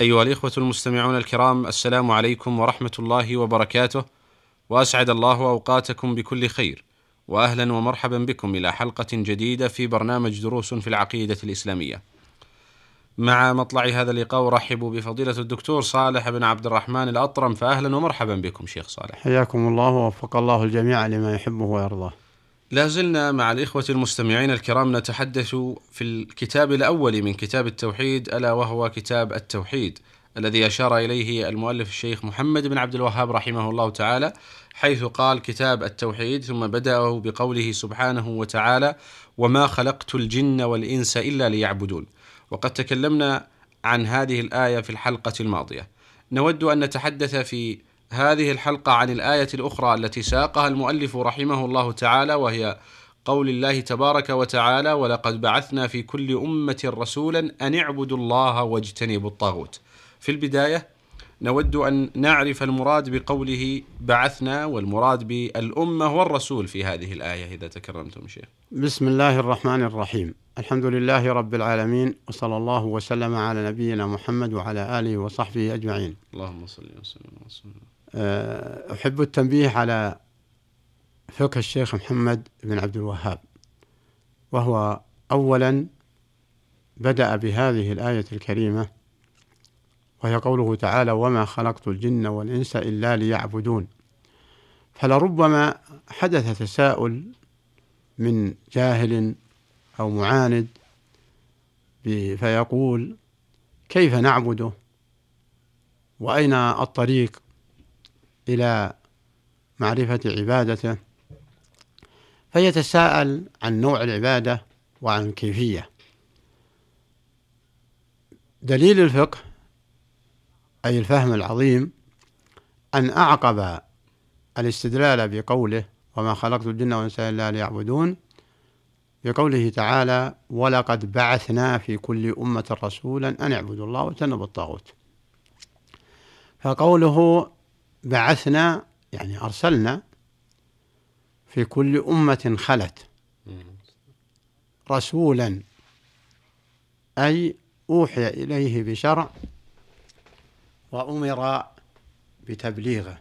أيها الإخوة المستمعون الكرام السلام عليكم ورحمة الله وبركاته وأسعد الله أوقاتكم بكل خير وأهلا ومرحبا بكم إلى حلقة جديدة في برنامج دروس في العقيدة الإسلامية. مع مطلع هذا اللقاء أرحب بفضيلة الدكتور صالح بن عبد الرحمن الأطرم فأهلا ومرحبا بكم شيخ صالح. حياكم الله ووفق الله الجميع لما يحبه ويرضاه. لا زلنا مع الإخوة المستمعين الكرام نتحدث في الكتاب الأول من كتاب التوحيد ألا وهو كتاب التوحيد الذي أشار إليه المؤلف الشيخ محمد بن عبد الوهاب رحمه الله تعالى حيث قال كتاب التوحيد. ثم بدأه بقوله سبحانه وتعالى وما خلقت الجن والإنس إلا ليعبدون. وقد تكلمنا عن هذه الآية في الحلقة الماضية. نود أن نتحدث في هذه الحلقة عن الآية الأخرى التي ساقها المؤلف رحمه الله تعالى وهي قول الله تبارك وتعالى ولقد بعثنا في كل أمة رسولا أن اعبدوا الله واجتنبوا الطاغوت. في البداية نود أن نعرف المراد بقوله بعثنا والمراد بالأمة والرسول في هذه الآية إذا تكرمتم شيخ. بسم الله الرحمن الرحيم. الحمد لله رب العالمين وصلى الله وسلم على نبينا محمد وعلى آله وصحبه أجمعين. اللهم صل وسلم وسلم أحب التنبيه على فقه الشيخ محمد بن عبد الوهاب وهو أولا بدأ بهذه الآية الكريمة وهي قوله تعالى وما خلقت الجن والإنس إلا ليعبدون فلربما حدث تساؤل من جاهل أو معاند فيقول كيف نعبده؟ وأين الطريق؟ إلى معرفة عبادته فيتساءل عن نوع العبادة وعن كيفية. دليل الفقه أي الفهم العظيم أن أعقب الاستدلال بقوله وما خلقت الجن والإنس إلا ليعبدون بقوله تعالى ولقد بعثنا في كل أمة رسولا أن اعبدوا الله واجتنبوا الطاغوت فقوله بعثنا يعني أرسلنا في كل أمة خلت. رسولا. أي أوحي إليه بشرع وأمر بتبليغه.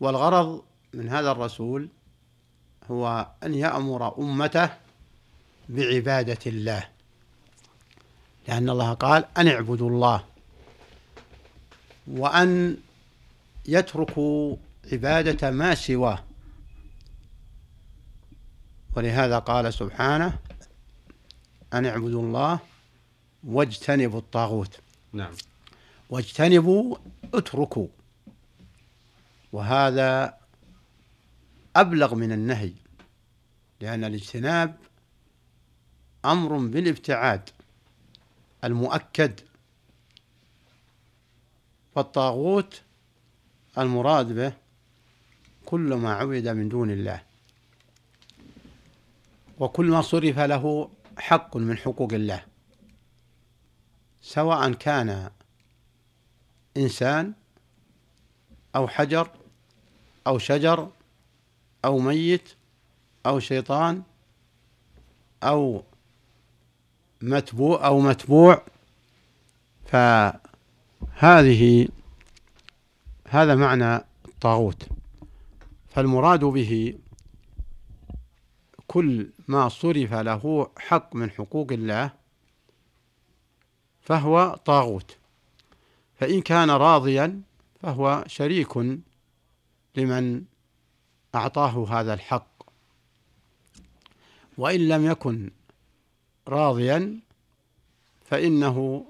والغرض من هذا الرسول هو أن يأمر أمته بعبادة الله. لأن الله قال أن اعبدوا الله. وأن يتركوا عبادة ما سواه. ولهذا قال سبحانه أن اعبدوا الله واجتنبوا الطاغوت. نعم. واجتنبوا اتركوا. وهذا أبلغ من النهي لأن الاجتناب أمر بالابتعاد المؤكد. والطاغوت المراد به كل ما عبد من دون الله. وكل ما صرف له حق من حقوق الله. سواء كان إنسان أو حجر أو شجر أو ميت أو شيطان أو متبوع أو متبوع فهذه هذا معنى الطاغوت. فالمراد به كل ما صرف له حق من حقوق الله فهو طاغوت. فإن كان راضيا فهو شريك لمن أعطاه هذا الحق. وإن لم يكن راضيا فإنه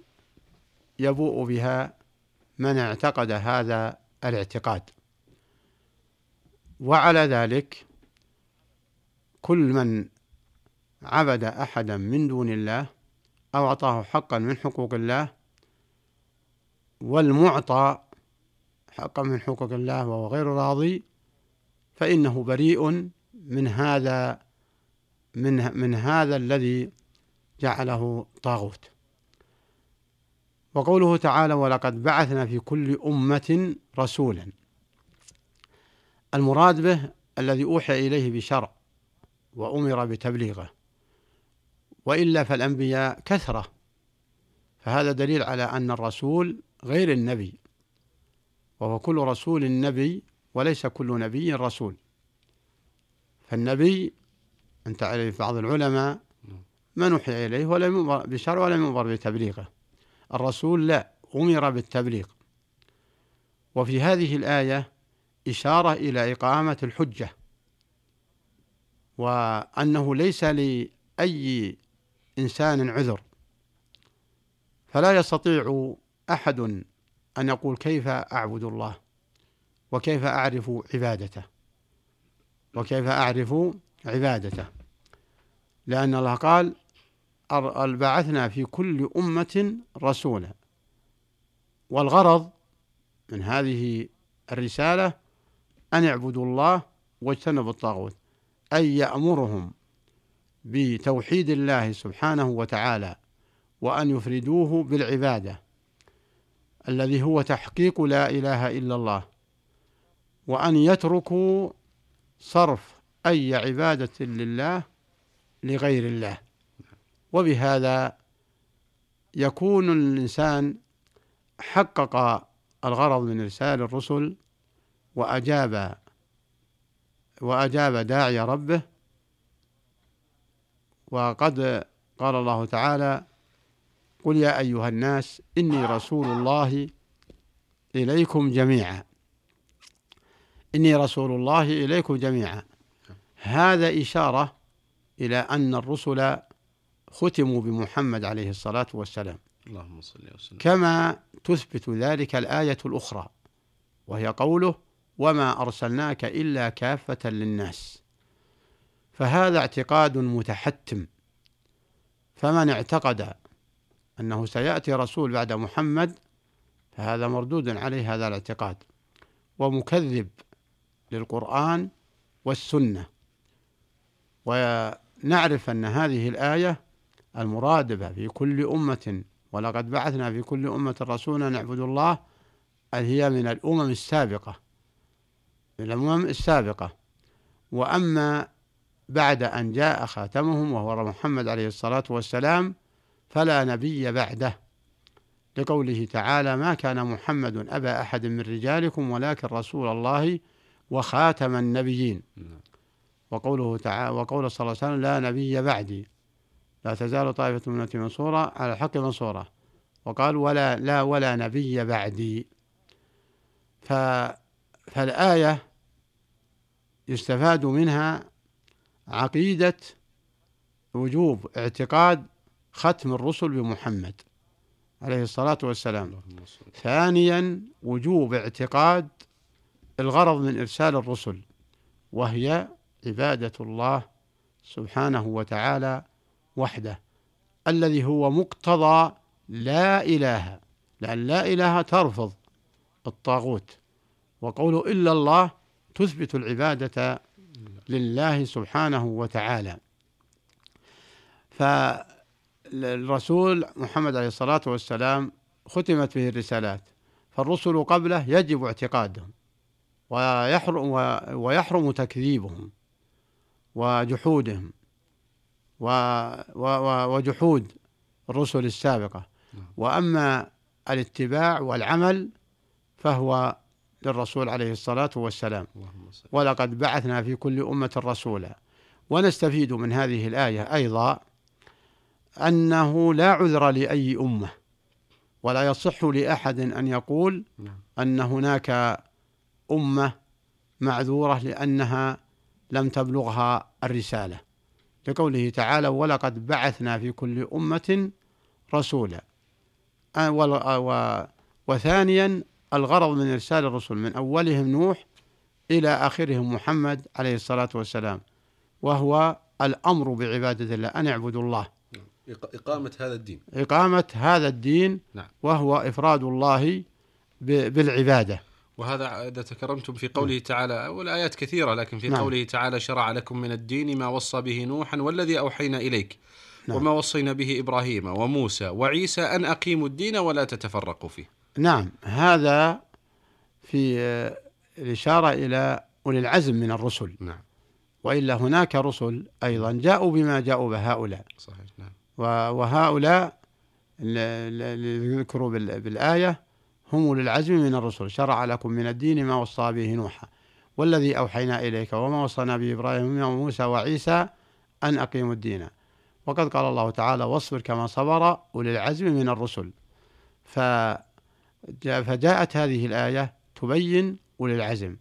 يبوء بها من اعتقد هذا الاعتقاد. وعلى ذلك كل من عبد أحدا من دون الله أو أعطاه حقا من حقوق الله والمعطى حقا من حقوق الله وهو غير راضي فإنه بريء من هذا من من هذا الذي جعله طاغوت. وقوله تعالى ولقد بعثنا في كل أمة رسولا. المراد به الذي أوحي إليه بشرع وأمر بتبليغه. وإلا فالأنبياء كثرة. فهذا دليل على أن الرسول غير النبي. وهو كل رسول نبي وليس كل نبي رسول. فالنبي أنت تعرف بعض العلماء من أوحي إليه ولم يؤمر بشرع ولم يؤمر بتبليغه. الرسول لا أمر بالتبليغ. وفي هذه الآية إشارة إلى إقامة الحجة وأنه ليس لأي إنسان عذر. فلا يستطيع أحد أن يقول كيف أعبد الله وكيف أعرف عبادته وكيف أعرف عبادته. لأن الله قال بعثنا في كل أمة رسولا. والغرض من هذه الرسالة أن يعبدوا الله واجتنبوا الطاغوت أي يأمرهم بتوحيد الله سبحانه وتعالى وأن يفردوه بالعبادة الذي هو تحقيق لا إله إلا الله وأن يتركوا صرف أي عبادة لله لغير الله. وبهذا يكون الإنسان حقق الغرض من إرسال الرسل وأجاب وأجاب داعي ربه. وقد قال الله تعالى قل يا أيها الناس إني رسول الله إليكم جميعا. إني رسول الله إليكم جميعا. هذا إشارة إلى أن الرسل ختموا بمحمد عليه الصلاة والسلام. اللهم صل وسلم. كما تثبت ذلك الآية الأخرى وهي قوله وما أرسلناك إلا كافة للناس فهذا اعتقاد متحتم. فمن اعتقد أنه سيأتي رسول بعد محمد فهذا مردود عليه هذا الاعتقاد ومكذب للقرآن والسنة. ونعرف أن هذه الآية المرادفة في كل أمة ولقد بعثنا في كل أمة رسولا نعبد الله هي من الأمم السابقة. من الأمم السابقة. وأما بعد أن جاء خاتمهم وهو محمد عليه الصلاة والسلام فلا نبي بعده. لقوله تعالى ما كان محمد أبا أحد من رجالكم ولكن رسول الله وخاتم النبيين نعم. وقوله تعالى وقول صلى الله عليه وسلم لا نبي بعدي لا تزال طائفة من أمتي منصورة على الحق منصورة. وقال ولا لا ولا نبي بعدي. ف فالآية يستفاد منها عقيدة وجوب اعتقاد ختم الرسل بمحمد عليه الصلاة والسلام. ثانيا وجوب اعتقاد الغرض من إرسال الرسل وهي عبادة الله سبحانه وتعالى وحده الذي هو مقتضى لا إله لأن لا إله ترفض الطاغوت. وقوله إلا الله تثبت العبادة لله سبحانه وتعالى. فالرسول محمد عليه الصلاة والسلام ختمت به الرسالات فالرسل قبله يجب اعتقادهم ويحرم ويحرم تكذيبهم وجحودهم. وجحود الرسل السابقة. وأما الاتباع والعمل فهو للرسول عليه الصلاة والسلام. ولقد بعثنا في كل أمة رسولا. ونستفيد من هذه الآية أيضا أنه لا عذر لأي أمة ولا يصح لأحد أن يقول نعم. أن هناك أمة معذورة لأنها لم تبلغها الرسالة. لقوله تعالى ولقد بعثنا في كل أمة رسولا. آه، آه، وثانيا الغرض من إرسال الرسل من أولهم نوح إلى آخرهم محمد عليه الصلاة والسلام وهو الأمر بعبادة الله أن اعبدوا الله. إق- إقامة هذا الدين. إقامة هذا الدين نعم. وهو إفراد الله بالعبادة. وهذا إذا تكرمتم في قوله تعالى والآيات كثيرة لكن في نعم. قوله تعالى شرع لكم من الدين ما وصى به نوحا والذي أوحينا إليك نعم. وما وصينا به إبراهيم وموسى وعيسى أن أقيموا الدين ولا تتفرقوا فيه. نعم هذا في آه، الإشارة إلى أولي العزم من الرسل. نعم. وإلا هناك رسل أيضا جاءوا بما جاءوا به هؤلاء. صحيح نعم. وهؤلاء اللي ذكروا بال- بالآية هم أولي العزم من الرسل شرع لكم من الدين ما وصى به نوحا والذي أوحينا إليك وما وصينا به إبراهيم وموسى وعيسى أن أقيموا الدين وقد قال الله تعالى واصبر كما صبر أولي العزم من الرسل فجاء فجاءت هذه الآية تبين أولي العزم.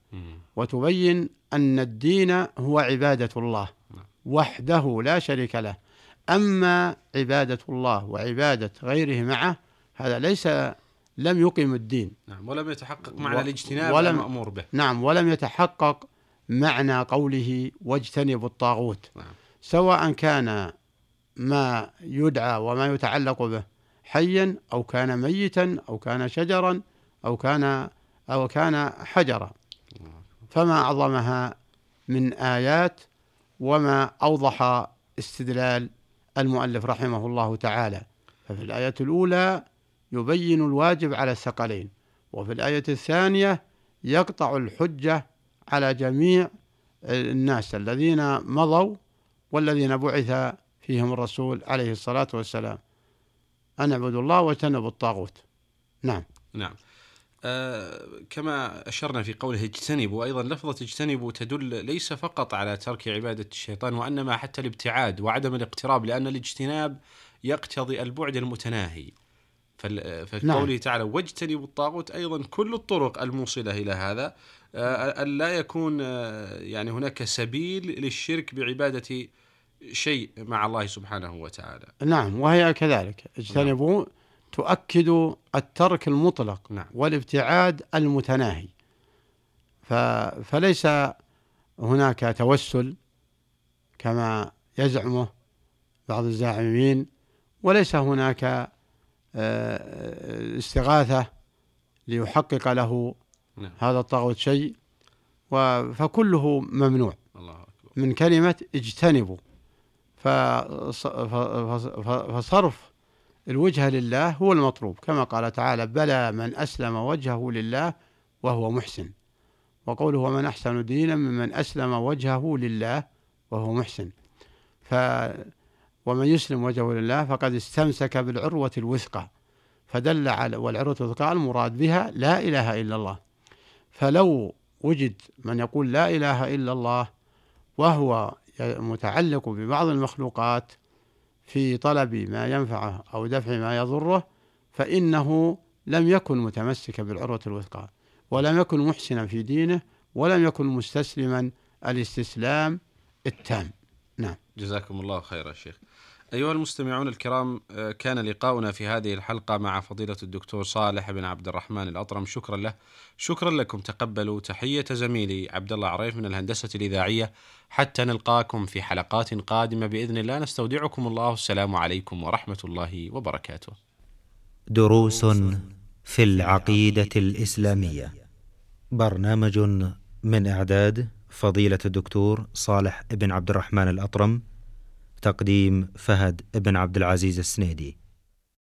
وتبين أن الدين هو عبادة الله. وحده لا شريك له أما عبادة الله وعبادة غيره معه هذا ليس لم يقم الدين. نعم ولم يتحقق معنى و- الاجتناب ولم- المأمور به. نعم ولم يتحقق معنى قوله واجتنبوا الطاغوت. نعم. سواء كان ما يدعى وما يتعلق به حيا أو كان ميتا أو كان شجرا أو كان أو كان حجرا. فما أعظمها من آيات وما أوضح استدلال المؤلف رحمه الله تعالى. ففي الآية الأولى يبين الواجب على الثقلين. وفي الآية الثانية يقطع الحجة على جميع الناس الذين مضوا والذين بعث فيهم الرسول عليه الصلاة والسلام. أن اعبدوا الله واجتنبوا الطاغوت. نعم. نعم. آه كما أشرنا في قوله اجتنبوا أيضا لفظة اجتنبوا تدل ليس فقط على ترك عبادة الشيطان وإنما حتى الابتعاد وعدم الاقتراب لأن الاجتناب يقتضي البعد المتناهي. فقوله نعم. تعالى واجتنبوا الطاغوت أيضا كل الطرق الموصلة إلى هذا. آه، أن لا يكون آه، يعني هناك سبيل للشرك بعبادة شيء مع الله سبحانه وتعالى. نعم وهي كذلك. اجتنبوا تؤكد الترك المطلق نعم. والابتعاد المتناهي. ف... فليس هناك توسل كما يزعمه بعض الزاعمين وليس هناك آه، استغاثة ليحقق له نعم. هذا الطاغوت شيء فكله ممنوع. الله أكبر. من كلمة اجتنبوا. فصرف الوجهة لله هو المطلوب. كما قال تعالى بلى من أسلم وجهه لله وهو محسن. وقوله ومن أحسن دينا ممن أسلم وجهه لله وهو محسن. ف ومن يسلم وجهه لله فقد استمسك بالعروة الوثقى فدل على والعروة الوثقى المراد بها لا إله إلا الله. فلو وجد من يقول لا إله إلا الله وهو متعلق ببعض المخلوقات في طلب ما ينفعه أو دفع ما يضره فإنه لم يكن متمسكا بالعروة الوثقى ولم يكن محسنا في دينه ولم يكن مستسلما الاستسلام التام. جزاكم الله خيرا شيخ. أيها المستمعون الكرام آه، كان لقاؤنا في هذه الحلقة مع فضيلة الدكتور صالح بن عبد الرحمن الأطرم. شكرا له. شكرا لكم. تقبلوا تحية زميلي عبد الله عريف من الهندسة الإذاعية. حتى نلقاكم في حلقات قادمة بإذن الله. نستودعكم الله. السلام عليكم ورحمة الله وبركاته. دروس في العقيدة الإسلامية. برنامج من إعداد فضيلة الدكتور صالح بن عبد الرحمن الأطرم. تقديم فهد بن عبد العزيز السنيدي.